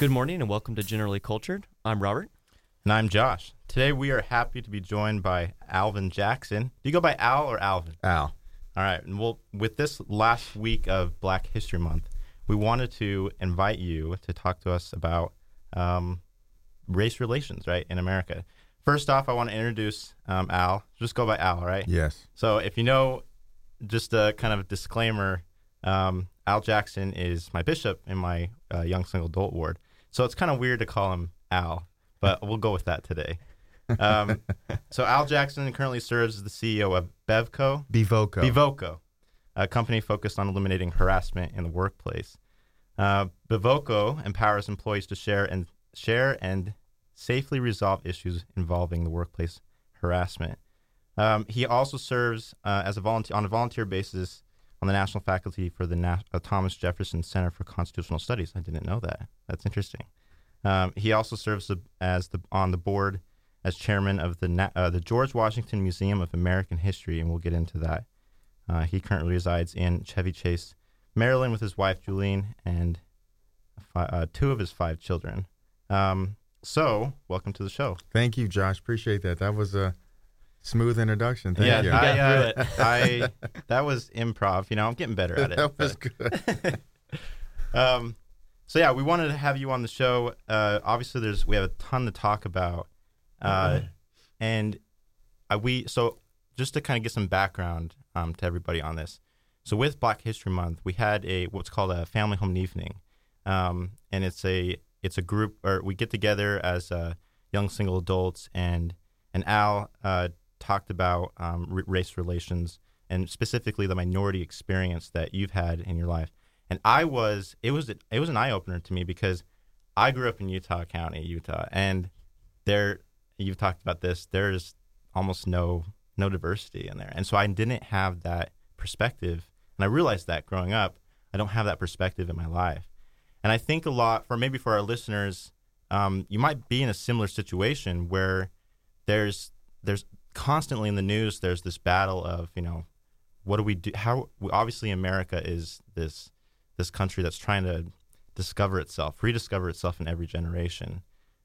Good morning and welcome to Generally Cultured. I'm Robert. And I'm Josh. Today we are happy to be joined by Alvin Jackson. Do you go by Al or Alvin? Al. All right. And we'll, with this last week of Black History Month, we wanted to invite you to talk to us about um, race relations, right, in America. First off, I want to introduce um, Al. Just go by Al, right? Yes. So if you know, just a kind of disclaimer, um, Al Jackson is my bishop in my uh, young single adult ward. So it's kind of weird to call him Al, but we'll go with that today. Um, so Al Jackson currently serves as the CEO of Bevco. Bevoco. Bevoco, a company focused on eliminating harassment in the workplace. Uh, Bevoco empowers employees to share and share and safely resolve issues involving the workplace harassment. Um, he also serves uh, as a volunteer on a volunteer basis on the national faculty for the Na- uh, Thomas Jefferson Center for Constitutional Studies. I didn't know that. That's interesting. Um, he also serves as the on the board as chairman of the Na- uh, the George Washington Museum of American History, and we'll get into that. Uh, he currently resides in Chevy Chase, Maryland, with his wife Julene and fi- uh, two of his five children. Um, so, welcome to the show. Thank you, Josh. Appreciate that. That was a smooth introduction. Thank yeah, you. I, uh, I that was improv. You know, I'm getting better at it. that was good. um, so yeah, we wanted to have you on the show. Uh, obviously, there's we have a ton to talk about, uh, and uh, we so just to kind of get some background um, to everybody on this. So with Black History Month, we had a what's called a family home evening, um, and it's a it's a group or we get together as uh, young single adults, and and Al uh, talked about um, r- race relations and specifically the minority experience that you've had in your life. And I was it was it was an eye opener to me because I grew up in Utah County, Utah, and there you've talked about this. There's almost no no diversity in there, and so I didn't have that perspective. And I realized that growing up, I don't have that perspective in my life. And I think a lot for maybe for our listeners, um, you might be in a similar situation where there's there's constantly in the news there's this battle of you know what do we do how obviously America is this this country that's trying to discover itself rediscover itself in every generation.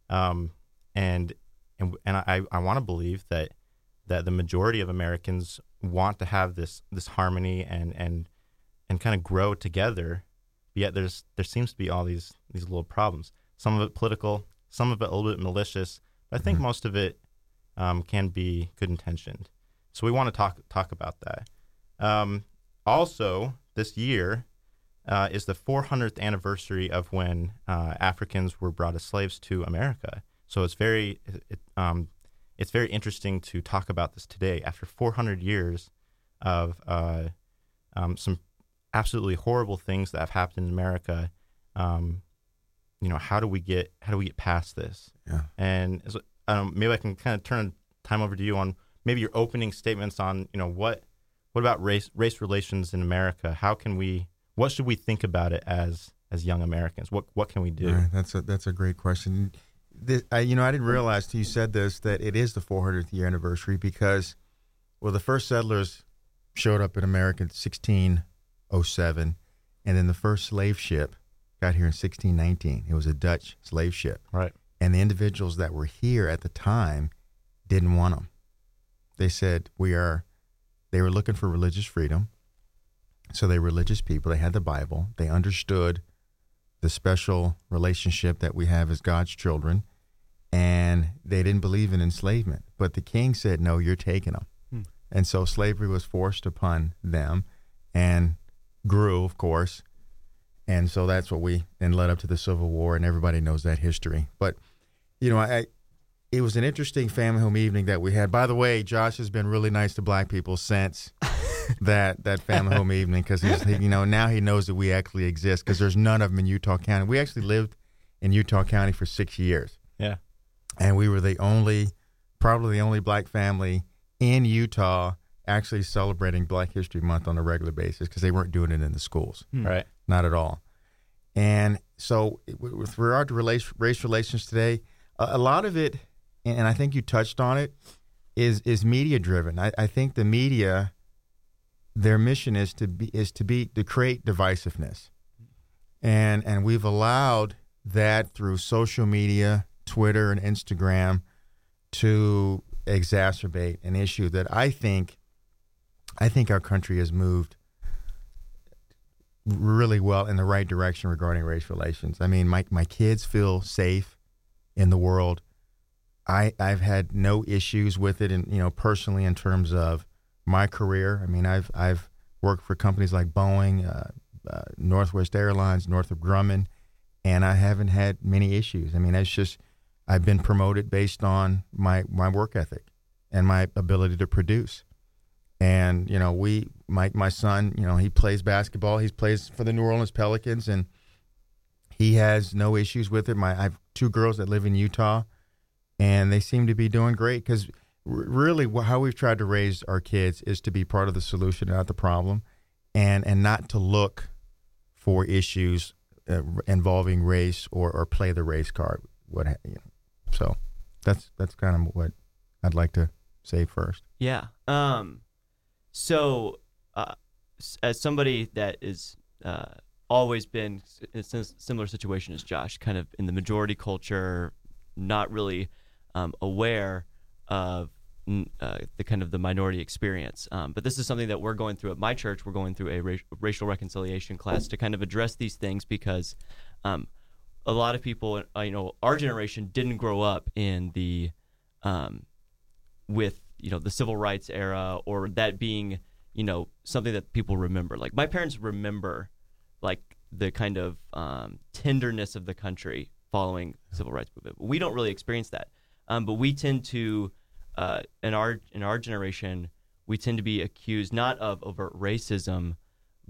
Um, and and and I, I want to believe that that the majority of Americans want to have this this harmony and and and kind of grow together but yet there's there seems to be all these these little problems. Some of it political some of it a little bit malicious but I think most of it um, can be good intentioned. So we want to talk talk about that. Um, also, this year uh, is the 400th anniversary of when uh, Africans were brought as slaves to America. So it's very it, um, it's very interesting to talk about this today after 400 years of uh, um, some absolutely horrible things that have happened in America. Um, you know, how do we get how do we get past this? Yeah. And um, maybe I can kind of turn time over to you on maybe your opening statements on you know what what about race race relations in America? How can we what should we think about it as as young Americans? What what can we do? Right, that's a that's a great question. This, I, you know, I didn't realize till you said this that it is the 400th year anniversary because, well, the first settlers showed up in America in 1607, and then the first slave ship got here in 1619. It was a Dutch slave ship. Right. And the individuals that were here at the time didn't want them. They said we are. They were looking for religious freedom, so they were religious people. They had the Bible. They understood the special relationship that we have as God's children, and they didn't believe in enslavement. But the king said, "No, you're taking them," Hmm. and so slavery was forced upon them, and grew, of course. And so that's what we then led up to the Civil War, and everybody knows that history. But you know, I it was an interesting family home evening that we had. By the way, Josh has been really nice to black people since that that family home evening because he's he, you know now he knows that we actually exist because there's none of them in Utah County. We actually lived in Utah County for six years, Yeah. and we were the only, probably the only black family in Utah actually celebrating Black History Month on a regular basis because they weren't doing it in the schools hmm. Right. Not at all. And so, with regard to race, relations today, a, a lot of it, and I think you touched on it, is is media driven. I, I think the media, their mission is to be is to be to create divisiveness, and and we've allowed that through social media, Twitter and Instagram, to exacerbate an issue that I think, I think our country has moved really well in the right direction regarding race relations. I mean, my my kids feel safe in the world. I I've had no issues with it, and you know, personally in terms of my career. I mean, I've I've worked for companies like Boeing, uh, uh, Northwest Airlines, Northrop Grumman, and I haven't had many issues. I mean, it's just I've been promoted based on my my work ethic and my ability to produce. And you know, we my my son, you know, he plays basketball. He plays for the New Orleans Pelicans, and he has no issues with it. My I have two girls that live in Utah, and they seem to be doing great because really how we've tried to raise our kids is to be part of the solution, not the problem, and and not to look for issues uh, involving race or or play the race card. What you know. so that's that's kind of what I'd like to say first. Yeah. Um so, uh, as somebody that is uh, always been in a similar situation as Josh, kind of in the majority culture, not really um, aware of uh, the kind of the minority experience. Um, but this is something that we're going through at my church. We're going through a ra- racial reconciliation class to kind of address these things because um, a lot of people, uh, you know, our generation didn't grow up in the um, with you know the civil rights era or that being you know something that people remember. Like my parents remember like the kind of um, tenderness of the country following civil rights movement. We don't really experience that. Um, but we tend to uh, in our in our generation we tend to be accused not of overt racism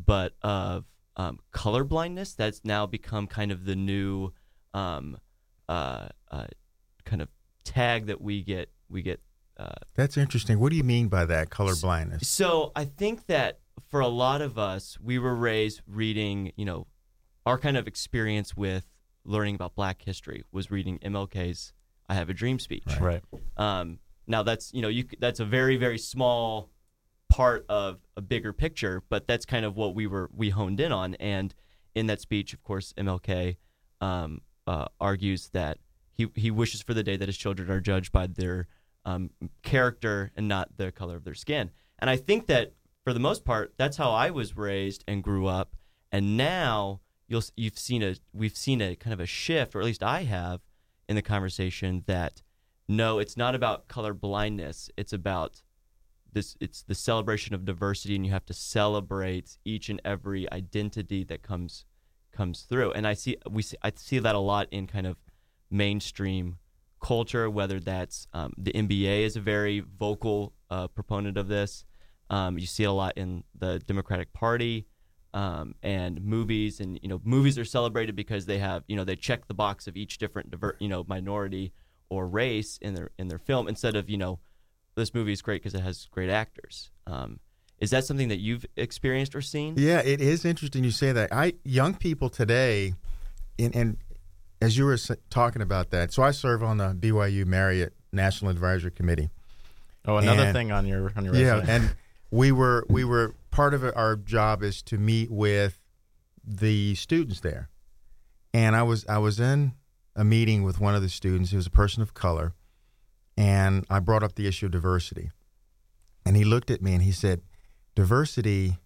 but of um, color blindness that's now become kind of the new um, uh, uh, kind of tag that we get we get uh, That's interesting. What do you mean by that, color blindness? So I think that for a lot of us, we were raised reading, you know, our kind of experience with learning about Black history was reading MLK's "I Have a Dream" speech. Right. Um, now that's you know you that's a very very small part of a bigger picture, but that's kind of what we were we honed in on. And in that speech, of course, MLK um, uh, argues that he he wishes for the day that his children are judged by their um, character and not the color of their skin. And I think that for the most part, that's how I was raised and grew up. And now you'll you've seen a we've seen a kind of a shift, or at least I have, in the conversation that no, it's not about color blindness. It's about this. It's the celebration of diversity, and you have to celebrate each and every identity that comes comes through. And I see we see, I see that a lot in kind of mainstream culture, whether that's um, the NBA is a very vocal uh, proponent of this. Um, you see it a lot in the Democratic Party um, and movies, and you know movies are celebrated because they have you know they check the box of each different diver- you know minority or race in their in their film instead of you know this movie is great because it has great actors. Um, is that something that you've experienced or seen? Yeah, it is interesting you say that. I young people today, and, and as you were talking about that, so I serve on the BYU Marriott National Advisory Committee. Oh, another and, thing on your on your yeah, and we were we were part of it, our job is to meet with the students there, and I was I was in a meeting with one of the students who was a person of color, and I brought up the issue of diversity, and he looked at me and he said, "Diversity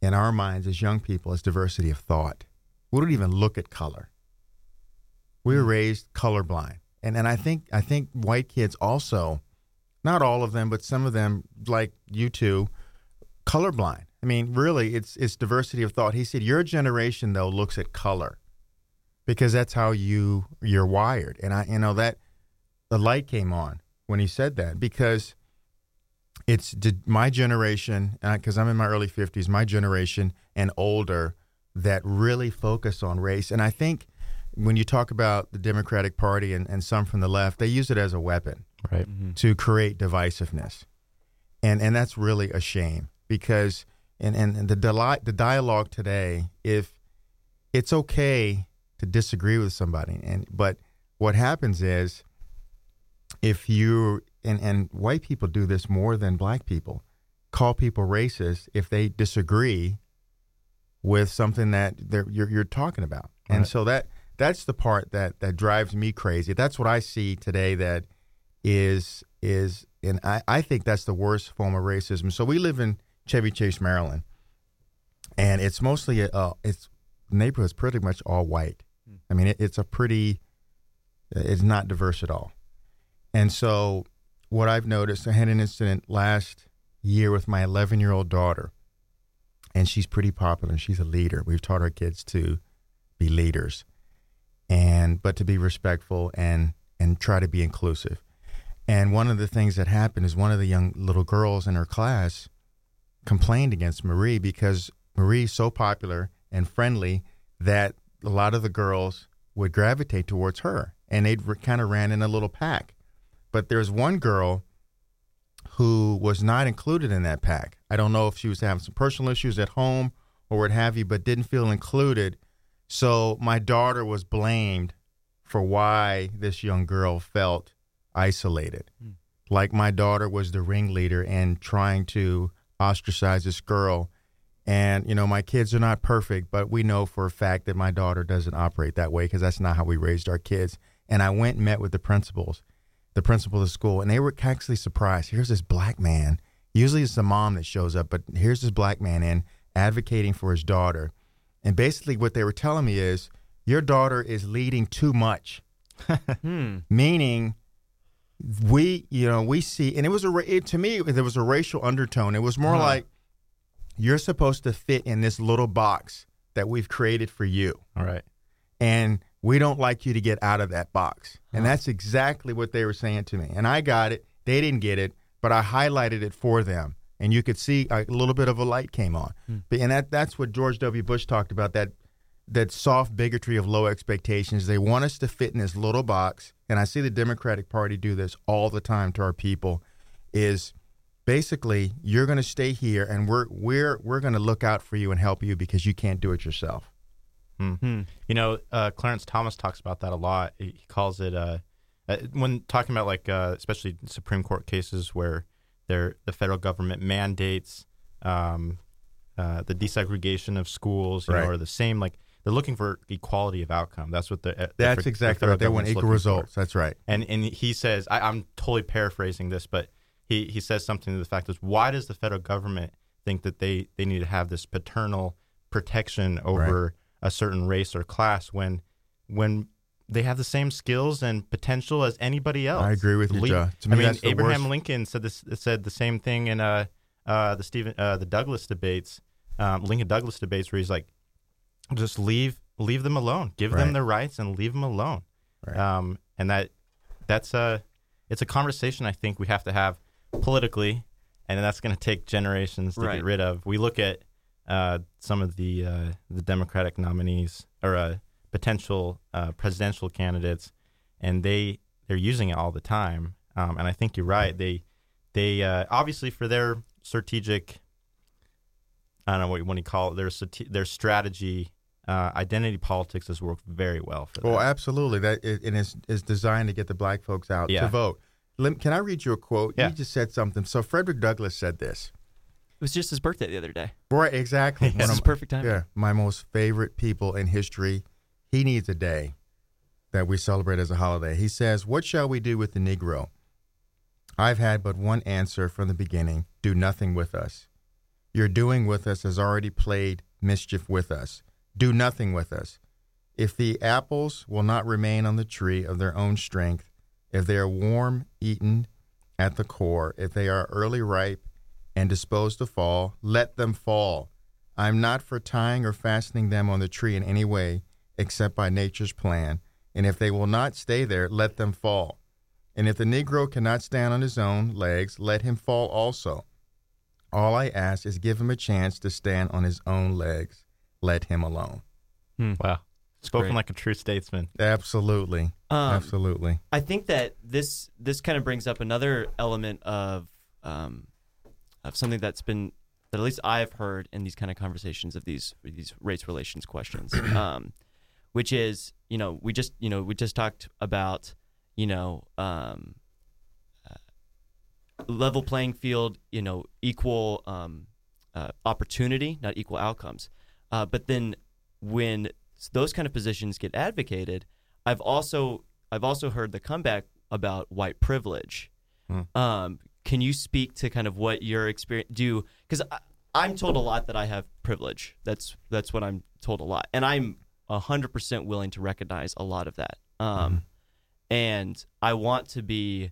in our minds as young people is diversity of thought. We don't even look at color." We were mm. raised colorblind, and and I think I think white kids also, not all of them, but some of them, like you two, colorblind. I mean, really, it's it's diversity of thought. He said your generation though looks at color because that's how you you're wired, and I you know that the light came on when he said that because it's did my generation because I'm in my early 50s, my generation and older that really focus on race, and I think when you talk about the Democratic Party and, and some from the left, they use it as a weapon right. mm-hmm. to create divisiveness. And and that's really a shame because and, and, and the di- the dialogue today, if it's okay to disagree with somebody, and but what happens is if you and, and white people do this more than black people, call people racist if they disagree with something that you're, you're talking about. And so that that's the part that that drives me crazy. That's what I see today. That is is, and I, I think that's the worst form of racism. So we live in Chevy Chase, Maryland, and it's mostly a, uh, it's neighborhood's pretty much all white. I mean, it, it's a pretty, it's not diverse at all. And so, what I've noticed, I had an incident last year with my 11 year old daughter, and she's pretty popular. She's a leader. We've taught our kids to be leaders, and but to be respectful and and try to be inclusive. And one of the things that happened is one of the young little girls in her class complained against Marie because Marie's so popular and friendly that a lot of the girls would gravitate towards her and they'd kind of ran in a little pack. But there's one girl who was not included in that pack. I don't know if she was having some personal issues at home or what have you, but didn't feel included. So my daughter was blamed for why this young girl felt isolated. Mm. Like my daughter was the ringleader and trying to ostracize this girl. And, you know, my kids are not perfect, but we know for a fact that my daughter doesn't operate that way because that's not how we raised our kids. And I went and met with the principals, the principal of the school, and they were actually surprised. Here's this black man. Usually it's the mom that shows up, but here's this black man in advocating for his daughter. And basically, what they were telling me is, your daughter is leading too much. hmm. Meaning, we you know we see and it was a it, to me there was a racial undertone it was more uh-huh. like you're supposed to fit in this little box that we've created for you all right and we don't like you to get out of that box uh-huh. and that's exactly what they were saying to me and i got it they didn't get it but i highlighted it for them and you could see a little bit of a light came on but, and that that's what george w bush talked about that that soft bigotry of low expectations. They want us to fit in this little box, and I see the Democratic Party do this all the time to our people. Is basically you're going to stay here, and we're we're we're going to look out for you and help you because you can't do it yourself. Mm-hmm. You know, uh, Clarence Thomas talks about that a lot. He calls it uh, uh, when talking about like uh, especially Supreme Court cases where the federal government mandates um, uh, the desegregation of schools, you right. know, are the same like they're looking for equality of outcome. That's what the that's the, exactly the right. They want equal results. For. That's right. And and he says, I, am totally paraphrasing this, but he he says something to the fact is why does the federal government think that they they need to have this paternal protection over right. a certain race or class when when they have the same skills and potential as anybody else. I agree with you, Le- Joe. I mean, Abraham Lincoln said this said the same thing in uh, uh, the Stephen uh, the Douglas debates, um, Lincoln Douglas debates, where he's like, just leave leave them alone. Give right. them their rights and leave them alone. Right. Um, and that that's a it's a conversation I think we have to have politically, and that's going to take generations to right. get rid of. We look at uh, some of the uh, the Democratic nominees or uh, potential uh, presidential candidates, and they they're using it all the time. Um, and I think you're right. They they uh, obviously for their strategic I don't know what you want to call it. Their their strategy, uh, identity politics has worked very well for them. Well, absolutely. That and it's is designed to get the black folks out yeah. to vote. Can I read you a quote? Yeah. You just said something. So Frederick Douglass said this. It was just his birthday the other day. Right, exactly. This is perfect time. Yeah, my most favorite people in history. He needs a day that we celebrate as a holiday. He says, "What shall we do with the Negro?" I've had but one answer from the beginning: do nothing with us your doing with us has already played mischief with us. Do nothing with us. If the apples will not remain on the tree of their own strength, if they are warm, eaten at the core, if they are early ripe and disposed to fall, let them fall. I am not for tying or fastening them on the tree in any way except by nature's plan. And if they will not stay there, let them fall. And if the Negro cannot stand on his own legs, let him fall also. All I ask is give him a chance to stand on his own legs. Let him alone. Hmm. Wow. Spoken great. like a true statesman. Absolutely. Um, Absolutely. I think that this this kind of brings up another element of um, of something that's been that at least I've heard in these kind of conversations of these these race relations questions, um, which is you know we just you know we just talked about you know um, level playing field, you know, equal um, uh, opportunity, not equal outcomes. Uh, but then when those kind of positions get advocated, I've also I've also heard the comeback about white privilege. Hmm. Um, can you speak to kind of what your experience do? Because I'm told a lot that I have privilege. That's that's what I'm told a lot, and I'm hundred percent willing to recognize a lot of that. Um, and I want to be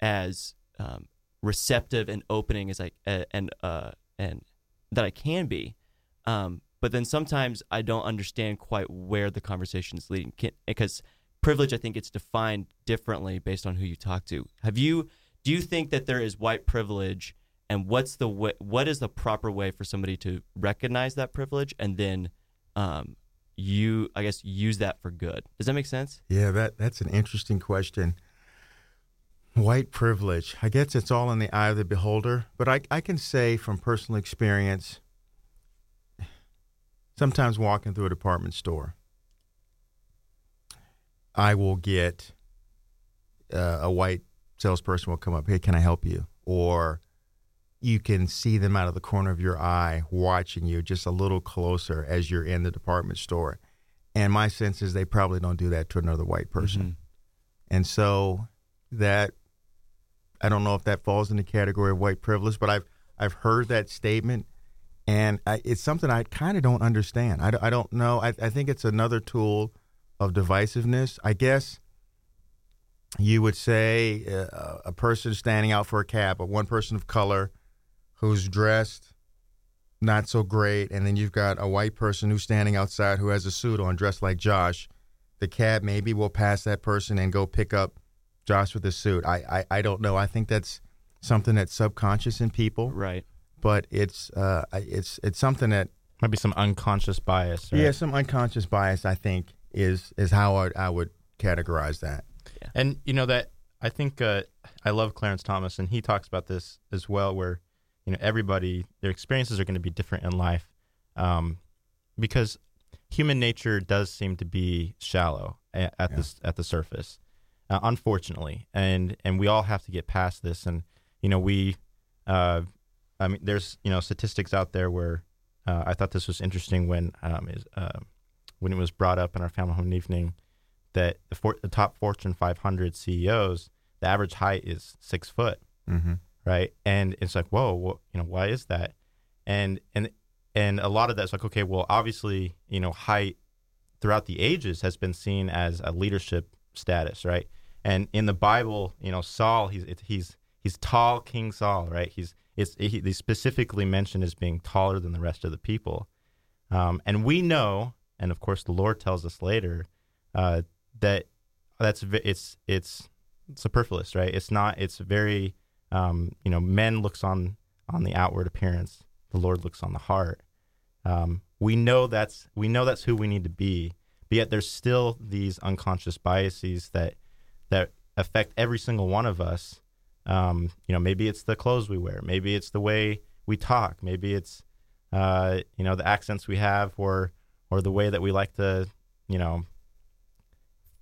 as um, receptive and opening as I uh, and uh, and that I can be. Um, but then sometimes I don't understand quite where the conversation is leading because privilege I think it's defined differently based on who you talk to. Have you do you think that there is white privilege and what's the way, what is the proper way for somebody to recognize that privilege and then um, you I guess use that for good? Does that make sense? Yeah, that that's an interesting question. White privilege. I guess it's all in the eye of the beholder, but I, I can say from personal experience, sometimes walking through a department store, I will get uh, a white salesperson will come up, hey, can I help you? Or you can see them out of the corner of your eye watching you just a little closer as you're in the department store. And my sense is they probably don't do that to another white person. Mm-hmm. And so that I don't know if that falls in the category of white privilege, but I've I've heard that statement, and I, it's something I kind of don't understand. I, I don't know. I, I think it's another tool of divisiveness. I guess you would say uh, a person standing out for a cab, but one person of color who's dressed not so great, and then you've got a white person who's standing outside who has a suit on, dressed like Josh. The cab maybe will pass that person and go pick up Josh with a suit. I, I, I don't know. I think that's something that's subconscious in people, Right. but it's uh, it's it's something that Might be some unconscious bias. Right? yeah, some unconscious bias. I think is is how I, I would categorize that. And you know that I think uh, I love Clarence Thomas, and he talks about this as well, where you know everybody their experiences are going to be different in life, um, because human nature does seem to be shallow at, at Yeah. the at the surface, uh, unfortunately, and and we all have to get past this. And you know we, uh, I mean, there's you know statistics out there where uh, I thought this was interesting when um, is uh, when it was brought up in our family home evening that the, for, the top Fortune 500 CEOs, the average height is six foot, Mm-hmm. Right? And it's like, whoa, wha- you know, why is that? And and and a lot of that's like, okay, well, obviously, you know, height throughout the ages has been seen as a leadership status, right? And in the Bible, you know, Saul, he's he's he's tall, King Saul, right? He's it's he, he's specifically mentioned as being taller than the rest of the people, um, and we know, and of course, the Lord tells us later uh, that that's it's it's superfluous, right? It's not. It's very um, you know, men looks on on the outward appearance. The Lord looks on the heart. Um, we know that's we know that's who we need to be, but yet there's still these unconscious biases that that affect every single one of us. Um, you know, maybe it's the clothes we wear, maybe it's the way we talk, maybe it's uh, you know the accents we have, or or the way that we like to, you know,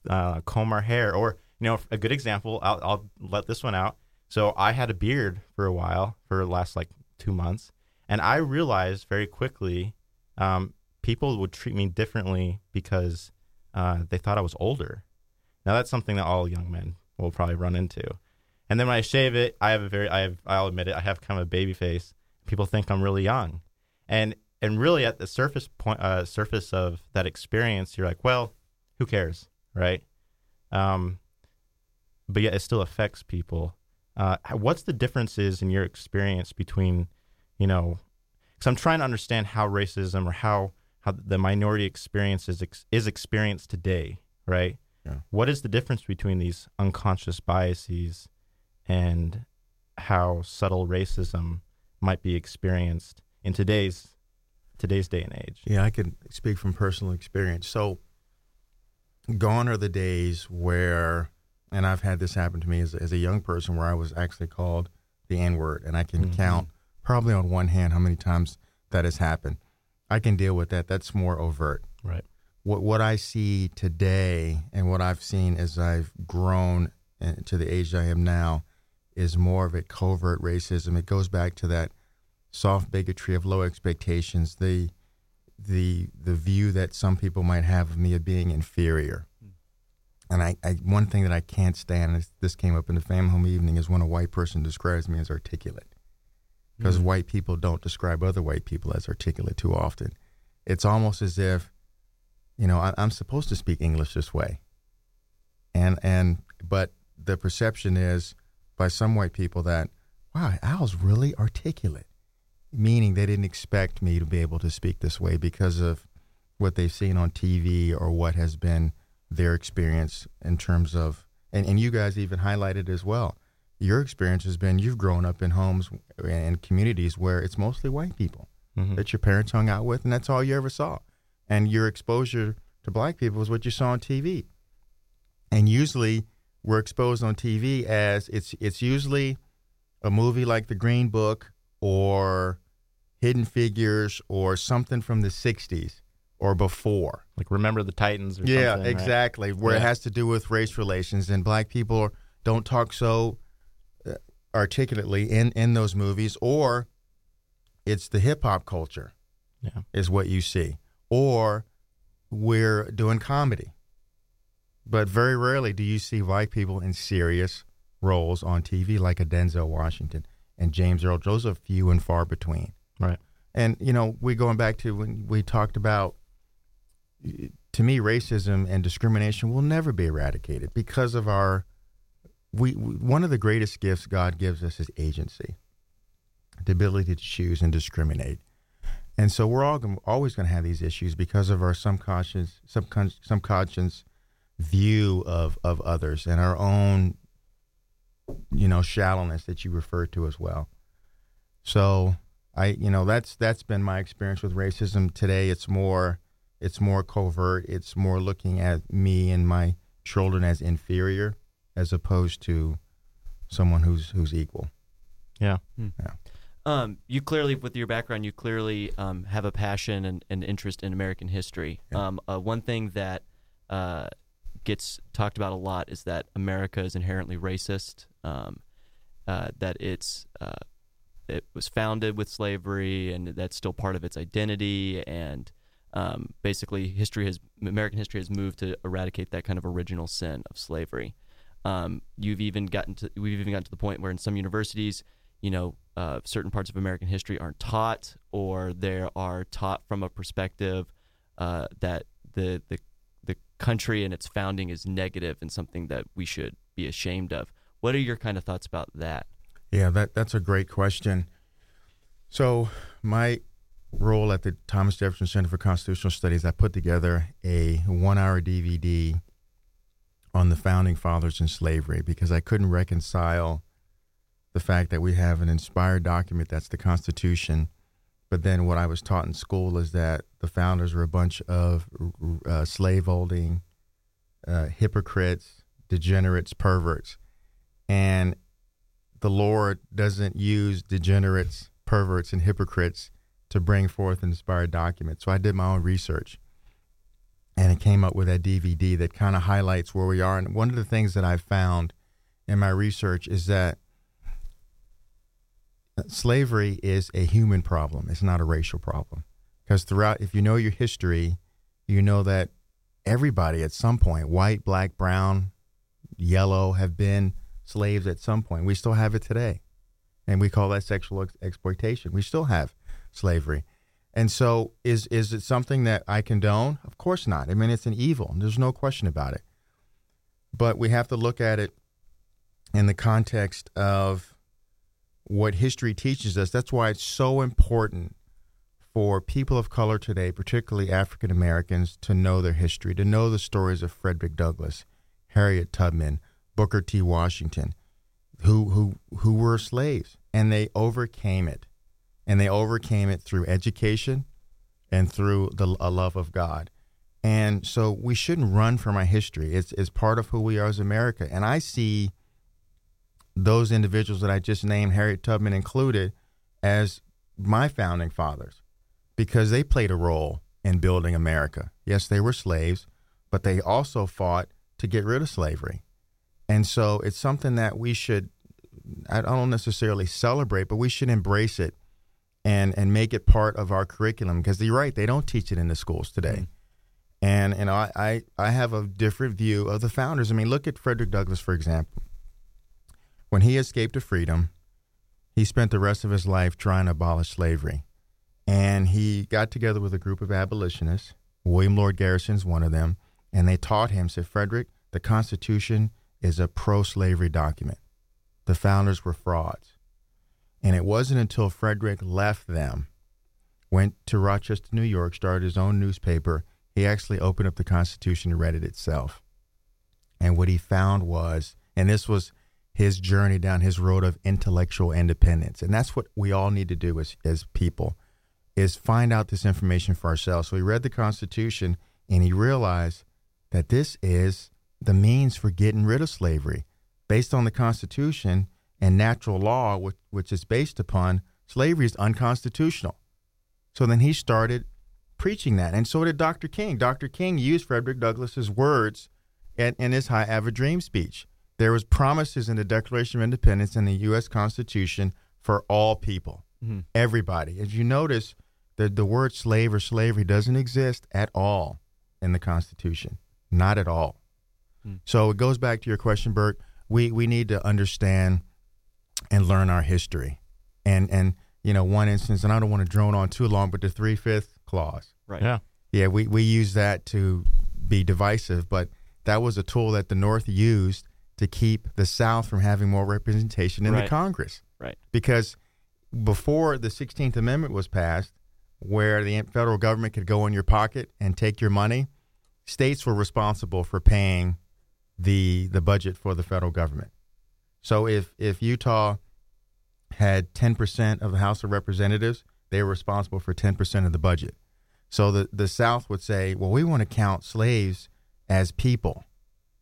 uh, comb our hair. Or you know, a good example. I'll, I'll let this one out. So I had a beard for a while, for the last like two months, and I realized very quickly um, people would treat me differently because uh, they thought I was older. Now that's something that all young men will probably run into. And then when I shave it, I have a very, I have, I'll admit it, I have kind of a baby face. People think I'm really young, and and really at the surface point, uh, surface of that experience, you're like, well, who cares, right? Um, but yet it still affects people. Uh, what's the differences in your experience between, you know, because I'm trying to understand how racism or how how the minority experience is ex- is experienced today, right? Yeah. What is the difference between these unconscious biases and how subtle racism might be experienced in today's today's day and age? Yeah, I can speak from personal experience. So, gone are the days where, and I've had this happen to me as, as a young person, where I was actually called the N word, and I can Mhm. count probably on one hand how many times that has happened. I can deal with that. That's more overt. Right. What what I see today, and what I've seen as I've grown uh, to the age I am now, is more of a covert racism. It goes back to that soft bigotry of low expectations. The the the view that some people might have of me of being inferior. And I, I one thing that I can't stand is this came up in the family home evening is when a white person describes me as articulate. Because mm. white people don't describe other white people as articulate too often. It's almost as if, you know, I, I'm supposed to speak English this way. And and but the perception is by some white people that, wow, Al's really articulate meaning they didn't expect me to be able to speak this way because of what they've seen on TV or what has been their experience in terms of, and, and you guys even highlighted as well. Your experience has been you've grown up in homes and communities where it's mostly white people Mhm. that your parents hung out with, and that's all you ever saw. And your exposure to black people is what you saw on TV. And usually, we're exposed on TV as it's it's usually a movie like The Green Book or Hidden Figures or something from the '60s or before. Like remember the Titans or Yeah, something. right? exactly. Where it has to do with race relations, and black people don't talk so uh, articulately in in those movies, or it's the hip hop culture Yeah. is what you see, or we're doing comedy. But very rarely do you see white people in serious roles on TV like a Denzel Washington and James Earl. Those are few and far between. Right. And you know, we going back to when we talked about to me racism and discrimination will never be eradicated because of our we, one of the greatest gifts God gives us is agency. The ability to choose and discriminate. And so we're all always going to have these issues because of our subconscious subcon- subconscious view of of others and our own you know shallowness that you referred to as well. So I you know that's that's been my experience with racism today. It's more it's more covert. It's more looking at me and my children as inferior as opposed to someone who's who's equal. Yeah. Um, you clearly, with your background, you clearly um, have a passion and, and interest in American history. Yeah. Um, uh, one thing that uh, gets talked about a lot is that America is inherently racist. Um, uh, that it's uh, it was founded with slavery, and that's still part of its identity. And um, basically, history has American history has moved to eradicate that kind of original sin of slavery. Um, you've even gotten to we've even gotten to the point where in some universities, you know, uh, certain parts of American history aren't taught, or they are taught from a perspective uh, that the the the country and its founding is negative and something that we should be ashamed of. What are your kind of thoughts about that? Yeah, that that's a great question. So my role at the Thomas Jefferson Center for Constitutional Studies, I put together a one-hour DVD on the founding fathers and slavery because I couldn't reconcile the fact that we have an inspired document that's the Constitution, but then what I was taught in school is that the founders were a bunch of uh, slave-holding uh, hypocrites, degenerates, perverts, and the Lord doesn't use degenerates, perverts, and hypocrites to bring forth inspired document. So I did my own research and it came up with that DVD that kind of highlights where we are. And one of the things that I found in my research is that slavery is a human problem, it's not a racial problem. Because throughout, if you know your history, you know that everybody at some point, white, black, brown, yellow, have been slaves at some point. We still have it today. And we call that sexual ex- exploitation. We still have slavery. And so is is it something that I condone? Of course not. I mean it's an evil. There's no question about it. But we have to look at it in the context of what history teaches us. That's why it's so important for people of color today, particularly African Americans, to know their history, to know the stories of Frederick Douglass, Harriet Tubman, Booker T. Washington, who who who were slaves, and they overcame it, and they overcame it through education, and through the a love of God, and so we shouldn't run from our history. It's it's part of who we are as America, and I see those individuals that I just named, Harriet Tubman included, as my founding fathers, because they played a role in building America. Yes, they were slaves, but they also fought to get rid of slavery. And so it's something that we should, I don't necessarily celebrate, but we should embrace it and and make it part of our curriculum because you're right they don't teach it in the schools today. Mm-hmm. And and I, I I have a different view of the founders. I mean look at Frederick Douglass for example. When he escaped to freedom he spent the rest of his life trying to abolish slavery. And he got together with a group of abolitionists. William Lloyd Garrison's one of them. And they taught him said Frederick the Constitution is a pro-slavery document. The founders were frauds and it wasn't until Frederick left them, went to Rochester, New York, started his own newspaper, he actually opened up the Constitution and read it itself. And what he found was, and this was his journey down his road of intellectual independence. And that's what we all need to do as, as people, is find out this information for ourselves. So he read the Constitution and he realized that this is the means for getting rid of slavery. Based on the Constitution, and natural law, which, which is based upon slavery, is unconstitutional. So then he started preaching that, and so did Dr. King. Dr. King used Frederick Douglass's words in, in his "I Have a Dream" speech. There was promises in the Declaration of Independence and the U.S. Constitution for all people, mm-hmm. everybody. As you notice, the the word slave or slavery doesn't exist at all in the Constitution, not at all. Mm. So it goes back to your question, Bert. We we need to understand and learn our history. And and you know, one instance, and I don't want to drone on too long, but the three fifth clause. Right. Yeah. Yeah, we, we use that to be divisive, but that was a tool that the North used to keep the South from having more representation in right. the Congress. Right. Because before the 16th Amendment was passed, where the federal government could go in your pocket and take your money, states were responsible for paying the the budget for the federal government. So if if Utah had 10% of the House of Representatives, they were responsible for 10% of the budget. So the the South would say, "Well, we want to count slaves as people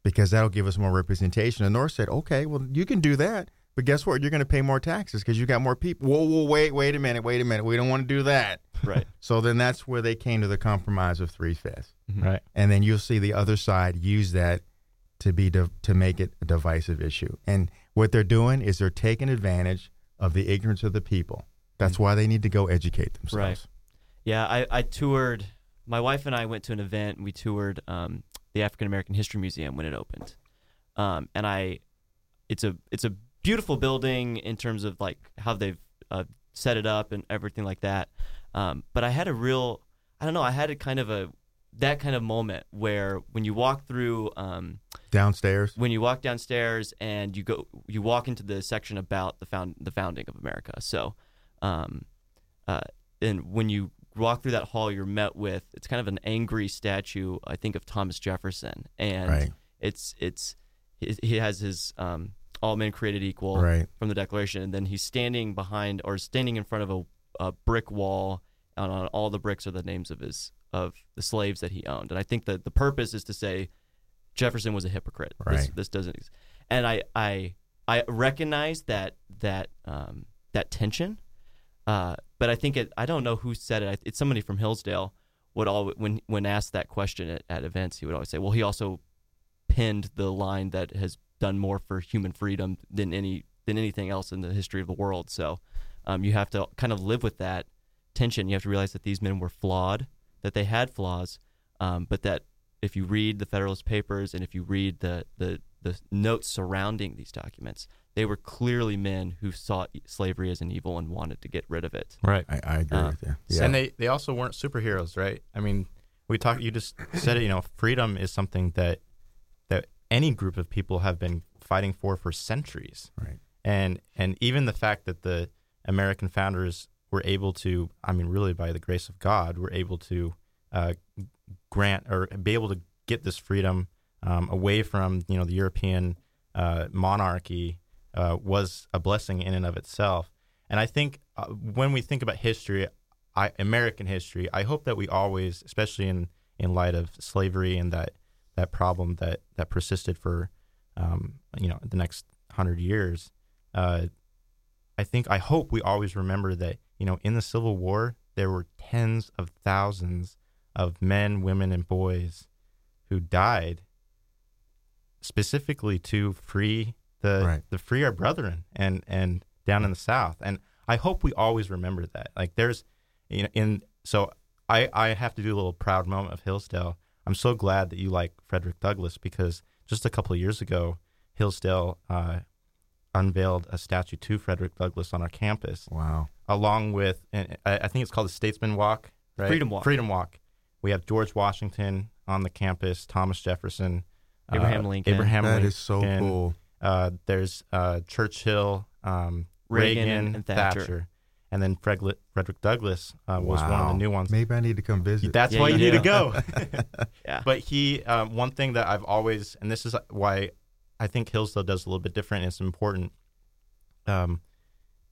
because that'll give us more representation." The North said, "Okay, well, you can do that, but guess what? You're going to pay more taxes because you got more people." Whoa, whoa, wait, wait a minute, wait a minute. We don't want to do that. Right. so then that's where they came to the compromise of three fifths. Mm-hmm. Right. And then you'll see the other side use that to be to, to make it a divisive issue. And what they're doing is they're taking advantage of the ignorance of the people. That's why they need to go educate themselves. Right. Yeah, I, I toured. My wife and I went to an event. and We toured um, the African American History Museum when it opened, um, and I, it's a it's a beautiful building in terms of like how they've uh, set it up and everything like that. Um, but I had a real, I don't know, I had a kind of a that kind of moment where when you walk through um, downstairs when you walk downstairs and you go you walk into the section about the found the founding of America. So, um, uh, and when you walk through that hall, you're met with it's kind of an angry statue, I think, of Thomas Jefferson, and right. it's it's he has his um, all men created equal right. from the Declaration, and then he's standing behind or standing in front of a, a brick wall, and on all the bricks are the names of his of the slaves that he owned. And I think that the purpose is to say Jefferson was a hypocrite. Right. This, this doesn't. And I I I recognize that that um, that tension. Uh, but I think it. I don't know who said it. It's somebody from Hillsdale. Would all when when asked that question at, at events, he would always say, "Well, he also pinned the line that has done more for human freedom than any than anything else in the history of the world." So um, you have to kind of live with that tension. You have to realize that these men were flawed that they had flaws, um, but that if you read the Federalist Papers and if you read the, the, the notes surrounding these documents, they were clearly men who saw slavery as an evil and wanted to get rid of it. Right. I, I agree Uh, with you. Yeah. And they, they also weren't superheroes, right? I mean, we talk. You just said it. You know, freedom is something that that any group of people have been fighting for for centuries. right. And and even the fact that the American founders were able to, I mean, really by the grace of God, we were able to uh, grant or be able to get this freedom um, away from you know the European uh, monarchy uh, was a blessing in and of itself. And I think uh, when we think about history, I, American history, I hope that we always, especially in, in light of slavery and that that problem that that persisted for um, you know the next hundred years, uh, I think I hope we always remember that you know in the Civil War there were tens of thousands of men, women, and boys who died specifically to free the Right. the free our brethren and and down in the South. And I hope we always remember that. Like there's, you know, in so I I have to do a little proud moment of Hillsdale. I'm so glad that you like Frederick Douglass because just a couple of years ago, Hillsdale uh, unveiled a statue to Frederick Douglass on our campus, Wow. along with and I, I think it's called the Statesman Walk, right? Freedom Walk. Freedom Walk. We have George Washington on the campus, Thomas Jefferson, uh, Abraham Lincoln. Abraham That Lincoln. is so cool. Uh, there's uh, Churchill, um, Reagan Reagan, and- and Thatcher. Thatcher. and then Fred- Frederick Douglass uh, was one of the new ones. Maybe I need to come visit. That's Yeah, why you you need to go. Yeah. But he, um, one thing that I've always, and this is why I think Hillsdale does a little bit different. It's important, um,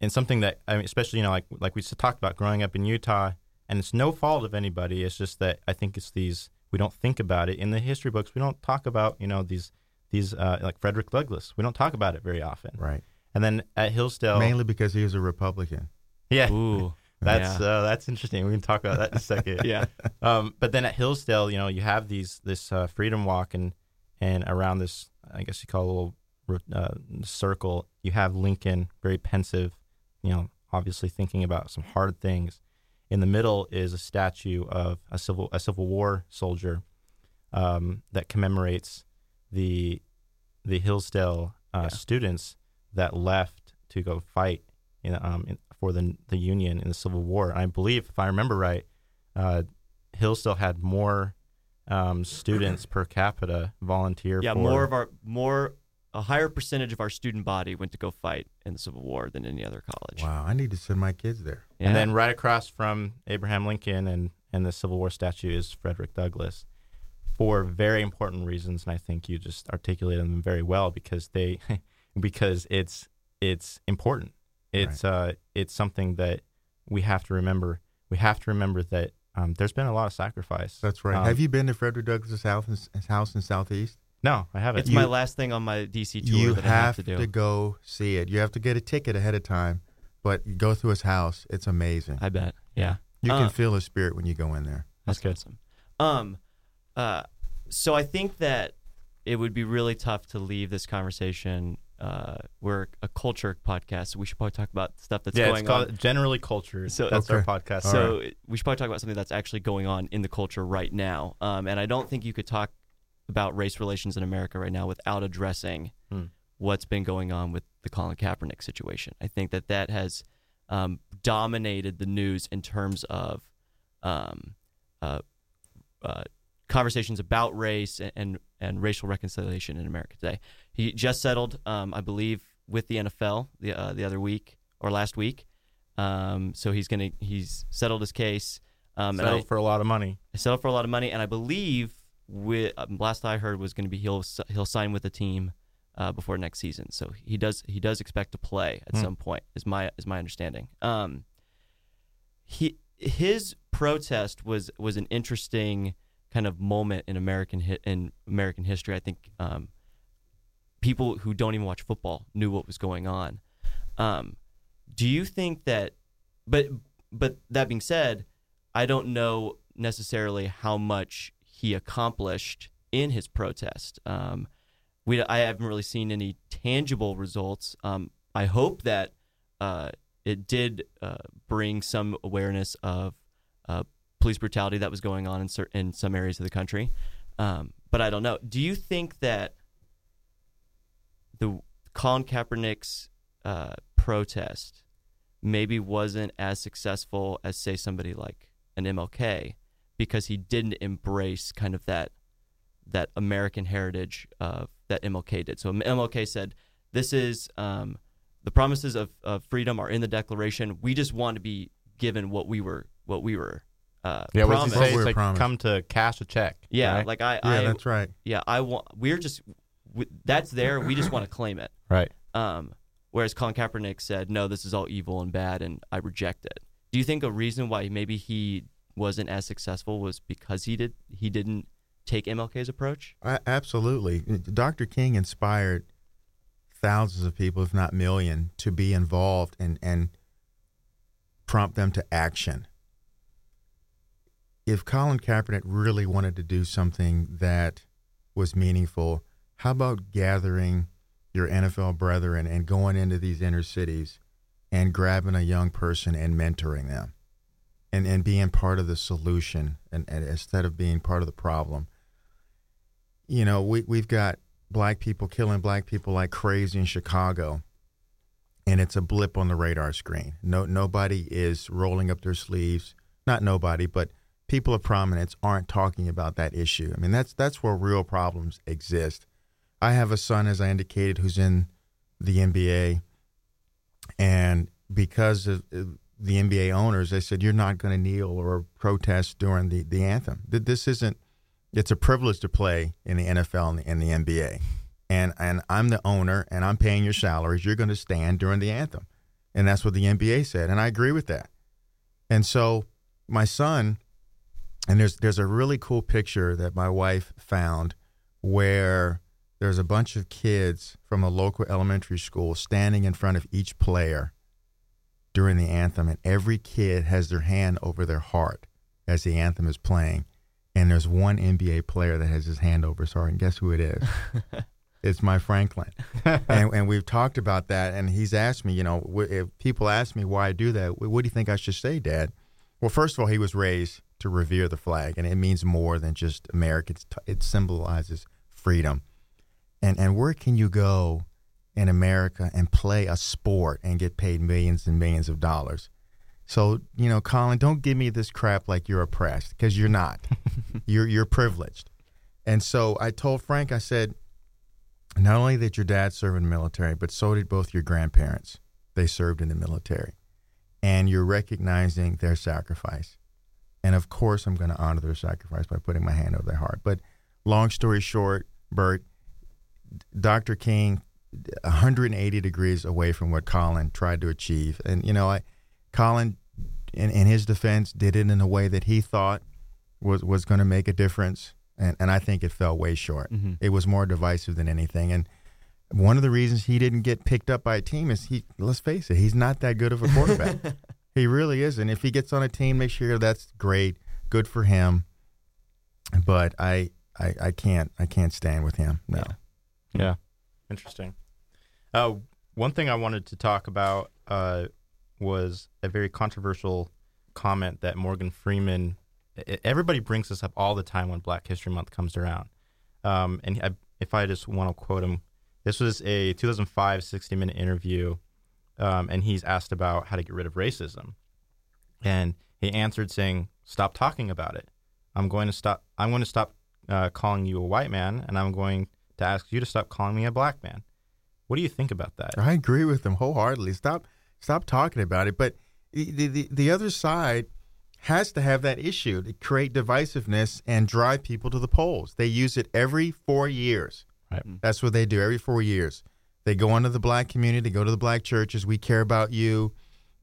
and something that I mean, especially you know, like like we talked about growing up in Utah, and it's no fault of anybody. It's just that I think it's these we don't think about it in the history books. We don't talk about you know these these uh, like Frederick Douglass. We don't talk about it very often. right. And then at Hillsdale, Mainly because he was a Republican. yeah, Ooh. that's yeah. uh, that's interesting. We can talk about that in a second. yeah. Um, but then at Hillsdale, you know, you have these this uh, freedom walk and and around this, I guess you call it a little uh, circle. You have Lincoln, very pensive, you know, obviously thinking about some hard things. In the middle is a statue of a civil a Civil War soldier um, that commemorates the the Hillsdale uh, Yeah. students that left to go fight in, um, in, for the the Union in the Civil War. And I believe, if I remember right, uh, Hillsdale had more um, students per capita volunteer. Yeah, for, more of our more a higher percentage of our student body went to go fight in the Civil War than any other college. Wow. I need to send my kids there. Yeah. And then right across from Abraham Lincoln and, and the Civil War statue is Frederick Douglass for very important reasons. And I think you just articulated them very well because they because it's it's important. It's uh it's something that we have to remember. We have to remember that um, there's been a lot of sacrifice. That's right. Um, have you been to Frederick Douglass' house in, his house in Southeast? No, I haven't. it's you- my last thing on my DC tour You that I have have to do. to go see it. You have to get a ticket ahead of time, but you go through his house. It's amazing. I bet. Yeah. You Uh, can feel his spirit when you go in there. That's good. awesome. Um, uh, so I think that it would be really tough to leave this conversation. Uh, we're a culture podcast, so we should probably talk about stuff that's yeah, going it's called on. generally culture. So- that's our podcast. So we should probably talk about something that's actually going on in the culture right now. Um, and I don't think you could talk about race relations in America right now without addressing Hmm. what's been going on with the Colin Kaepernick situation. I think that that has um, dominated the news in terms of um, uh, uh, conversations about race and, and and racial reconciliation in America today. He just settled, um, I believe, with the NFL the uh, the other week or last week. Um, so he's gonna he's settled his case. Um, and I, Settled for a lot of money. I settled for a lot of money, and I believe with um, last I heard was going to be he'll he'll sign with the team uh, before next season. So he does he does expect to play at Hmm. some point. Is my is my understanding. Um, he his protest was was an interesting kind of moment in American hit in American history. I think um, people who don't even watch football knew what was going on. Um, do you think that? But but that being said, I don't know necessarily how much he accomplished in his protest. Um, we I haven't really seen any tangible results. Um, I hope that uh, it did uh, bring some awareness of uh, police brutality that was going on in certain in some areas of the country. Um, but I don't know. Do you think that the Colin Kaepernick's uh, protest maybe wasn't as successful as say somebody like an MLK because he didn't embrace kind of that that American heritage of that MLK did. So MLK said, "This is um, the promises of, of freedom are in the Declaration. We just want to be given what we were what we were uh, Yeah, what does promised." he say? It's like promised. come to cash a check. Yeah, right? like I, Yeah, I that's right. yeah, I want. We're just w- that's there. We just want to claim it. right. Um, whereas Colin Kaepernick said, "No, this is all evil and bad, and I reject it." Do you think a reason why maybe he wasn't as successful was because he did he didn't take MLK's approach? A- absolutely. Dr. King inspired thousands of people, if not million, to be involved and, and prompt them to action. If Colin Kaepernick really wanted to do something that was meaningful, how about gathering your NFL brethren and going into these inner cities and grabbing a young person and mentoring them and, and being part of the solution and, and instead of being part of the problem. You know, we, we've got black people killing black people like crazy in Chicago, and it's a blip on the radar screen. No, nobody is rolling up their sleeves. Not nobody, but people of prominence aren't talking about that issue. I mean, that's that's where real problems exist. I have a son, as I indicated, who's in the NBA, and because of uh, the NBA owners, they said you're not going to kneel or protest during the, the anthem. This isn't. It's a privilege to play in the NFL and the, and the NBA, and and I'm the owner and I'm paying your salaries. You're going to stand during the anthem, and that's what the NBA said, and I agree with that. And so my son, and there's there's a really cool picture that my wife found where there's a bunch of kids from a local elementary school standing in front of each player during the anthem, and every kid has their hand over their heart as the anthem is playing. And there's one NBA player that has his hand over his heart, and guess who it is? it's my Franklin. and, and we've talked about that, and he's asked me, you know, if people ask me why I do that, what do you think I should say, Dad? Well, first of all, he was raised to revere the flag, and it means more than just America. it symbolizes freedom. And and where can you go in America and play a sport and get paid millions and millions of dollars. So, you know, Colin, don't give me this crap like you're oppressed because you're not. you're you're privileged. And so I told Frank, I said, not only did your dad serve in the military, but so did both your grandparents. They served in the military. And you're recognizing their sacrifice. And of course, I'm going to honor their sacrifice by putting my hand over their heart. But long story short, Bert, Dr. King 180 degrees away from what Colin tried to achieve. And you know, I, Colin, in, in his defense, did it in a way that he thought was was going to make a difference, and and I think it fell way short. Mm-hmm. It was more divisive than anything, and. One of the reasons he didn't get picked up by a team is he. Let's face it, he's not that good of a quarterback. he really isn't. If he gets on a team, make sure that's great, good for him. But I, I, I can't, I can't stand with him. No. Yeah. yeah. Interesting. Uh, one thing I wanted to talk about uh, was a very controversial comment that Morgan Freeman. Everybody brings this up all the time when Black History Month comes around. Um, and I, if I just want to quote him, this was a 2005 60 minute interview, um, and he's asked about how to get rid of racism. And he answered saying, Stop talking about it. I'm going to stop. I'm going to stop uh, calling you a white man, and I'm going to ask you to stop calling me a black man. What do you think about that? I agree with him wholeheartedly. Stop, stop talking about it. But the the, the other side has to have that issue to create divisiveness and drive people to the polls. They use it every four years. Right. That's what they do every four years. They go into the black community, they go to the black churches. We care about you.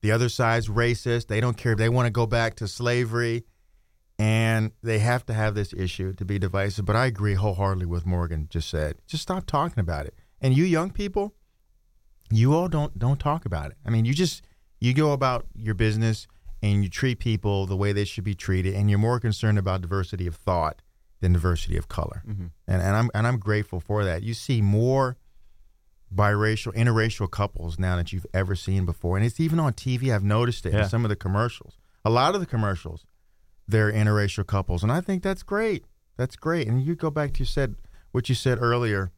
The other side's racist. They don't care. They want to go back to slavery. And they have to have this issue to be divisive. But I agree wholeheartedly with Morgan just said. Just stop talking about it. And you young people, you all don't don't talk about it. I mean, you just you go about your business and you treat people the way they should be treated, and you're more concerned about diversity of thought than diversity of color. Mm-hmm. And and I'm and I'm grateful for that. You see more biracial, interracial couples now that you've ever seen before, and it's even on TV. I've noticed it yeah. in some of the commercials. A lot of the commercials, they're interracial couples, and I think that's great. That's great. And you go back to you said what you said earlier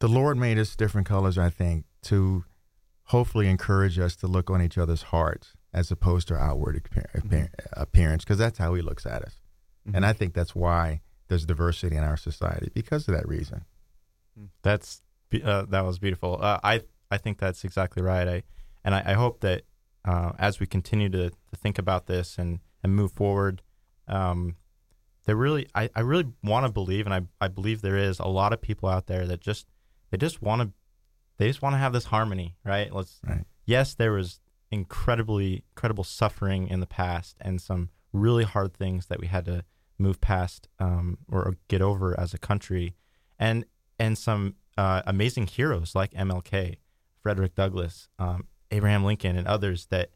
the Lord made us different colors, I think, to hopefully encourage us to look on each other's hearts as opposed to our outward mm-hmm. appearance, because that's how He looks at us. Mm-hmm. And I think that's why there's diversity in our society because of that reason. Mm. That's uh, that was beautiful. Uh, I I think that's exactly right. I and I, I hope that uh, as we continue to, to think about this and and move forward, um, there really I, I really want to believe, and I I believe there is a lot of people out there that just they just want to they just want to have this harmony, right? Let's right. yes, there was incredibly incredible suffering in the past and some really hard things that we had to move past um, or get over as a country, and and some uh, amazing heroes like MLK, Frederick Douglass, um, Abraham Lincoln, and others that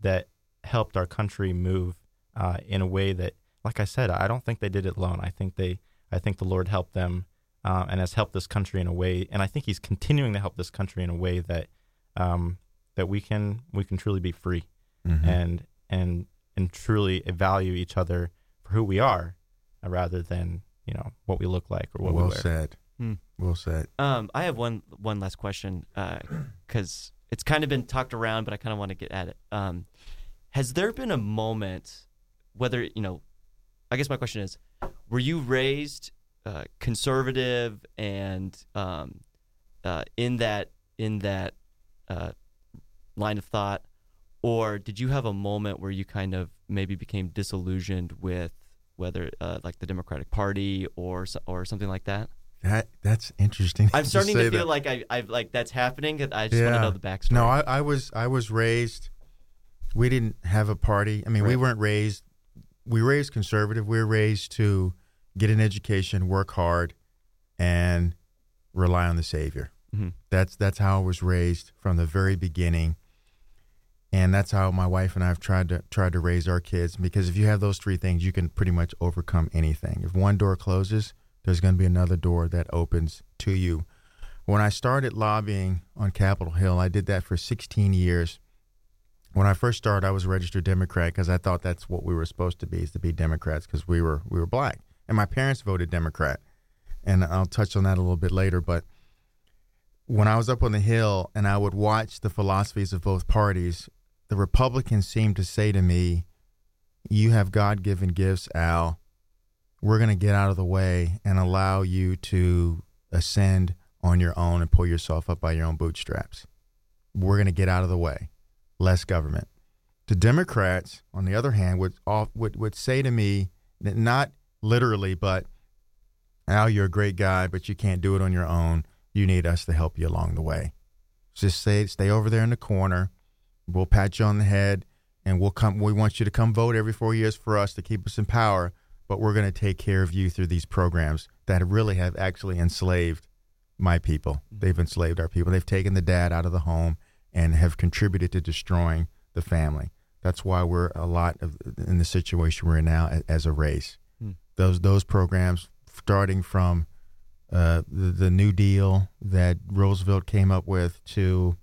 that helped our country move uh, in a way that, like I said, I don't think they did it alone. I think they I think the Lord helped them uh, and has helped this country in a way, and I think he's continuing to help this country in a way that um, that we can we can truly be free Mhm. and and and truly value each other for who we are, uh, rather than you know what we look like or what well we wear. Well said. Hmm. Well said. Um, I have one one last question because it's kind of been talked around, but I kind of want to get at it. Um, has there been a moment, whether you know, I guess my question is, were you raised uh, conservative and um, uh, in that in that uh, line of thought, or did you have a moment where you kind of maybe became disillusioned with whether uh, like the Democratic Party or or something like that? That that's interesting. I'm starting say to feel that. like I, I've like that's happening. I just want to know the backstory. No, I, I was I was raised. We didn't have a party. I mean, we weren't raised. We were raised conservative. We were raised to get an education, work hard, and rely on the Savior. Mhm. That's that's how I was raised from the very beginning, and that's how my wife and I have tried to tried to raise our kids. Because if you have those three things, you can pretty much overcome anything. If one door closes, there's going to be another door that opens to you. When I started lobbying on Capitol Hill, I did that for 16 years. When I first started, I was a registered Democrat because I thought that's what we were supposed to be, is to be Democrats because we were we were black, and my parents voted Democrat, and I'll touch on that a little bit later. But when I was up on the hill and I would watch the philosophies of both parties, the Republicans seemed to say to me, "You have God-given gifts, Al. We're going to get out of the way and allow you to ascend on your own and pull yourself up by your own bootstraps. We're going to get out of the way. Less government. The Democrats, on the other hand, would would would say to me, that not literally, but Al, you're a great guy, but you can't do it on your own. You need us to help you along the way. Just stay stay over there in the corner. We'll pat you on the head, and we'll come. We want you to come vote every four years for us to keep us in power. But we're going to take care of you through these programs that really have actually enslaved my people. They've enslaved our people. They've taken the dad out of the home and have contributed to destroying the family. That's why we're a lot of in the situation we're in now as a race. Hmm. Those those programs, starting from uh, the, the New Deal that Roosevelt came up with to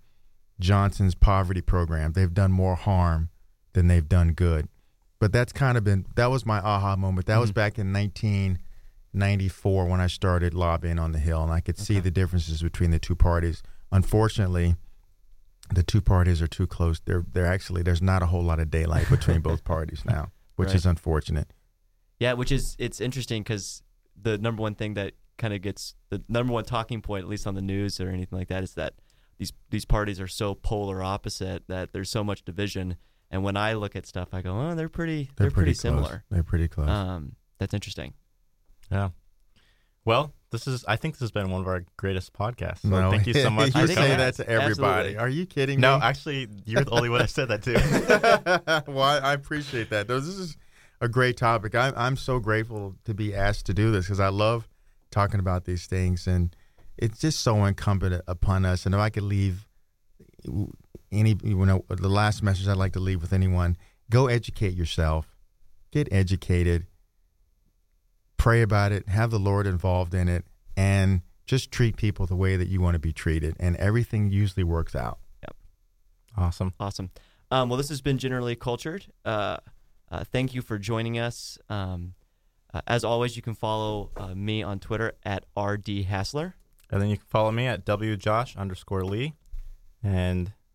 Johnson's poverty program, they've done more harm than they've done good. But that's kind of been that was my aha moment. That was Mhm. back in 1994 when I started lobbying on the Hill, and I could see the differences between the two parties. Unfortunately, the two parties are too close. They're they're actually there's not a whole lot of daylight between both parties now, which Right. is unfortunate. Yeah, which is it's interesting because the number one thing that kind of gets the number one talking point, at least on the news or anything like that, is that these these parties are so polar opposite that there's so much division. And when I look at stuff, I go, oh, they're pretty they're, pretty, close. similar. They're pretty close. Um, that's interesting. Yeah. Well, this is. I think this has been one of our greatest podcasts. So no, thank you so much. you I for think say that to everybody. Absolutely. Are you kidding me? No, me? actually, you're the only one that said that too. well, I, I appreciate that. This is a great topic. I'm I'm so grateful to be asked to do this because I love talking about these things, and it's just so incumbent upon us. And if I could leave any, you know, the last message I'd like to leave with anyone: go educate yourself, get educated, pray about it, have the Lord involved in it, and just treat people the way that you want to be treated, and everything usually works out. Yep. Awesome. Awesome. Um, well, this has been generally cultured. Uh, uh, thank you for joining us. Um, uh, as always, you can follow uh, me on Twitter at rd hassler. And then you can follow me at wjosh underscore lee, and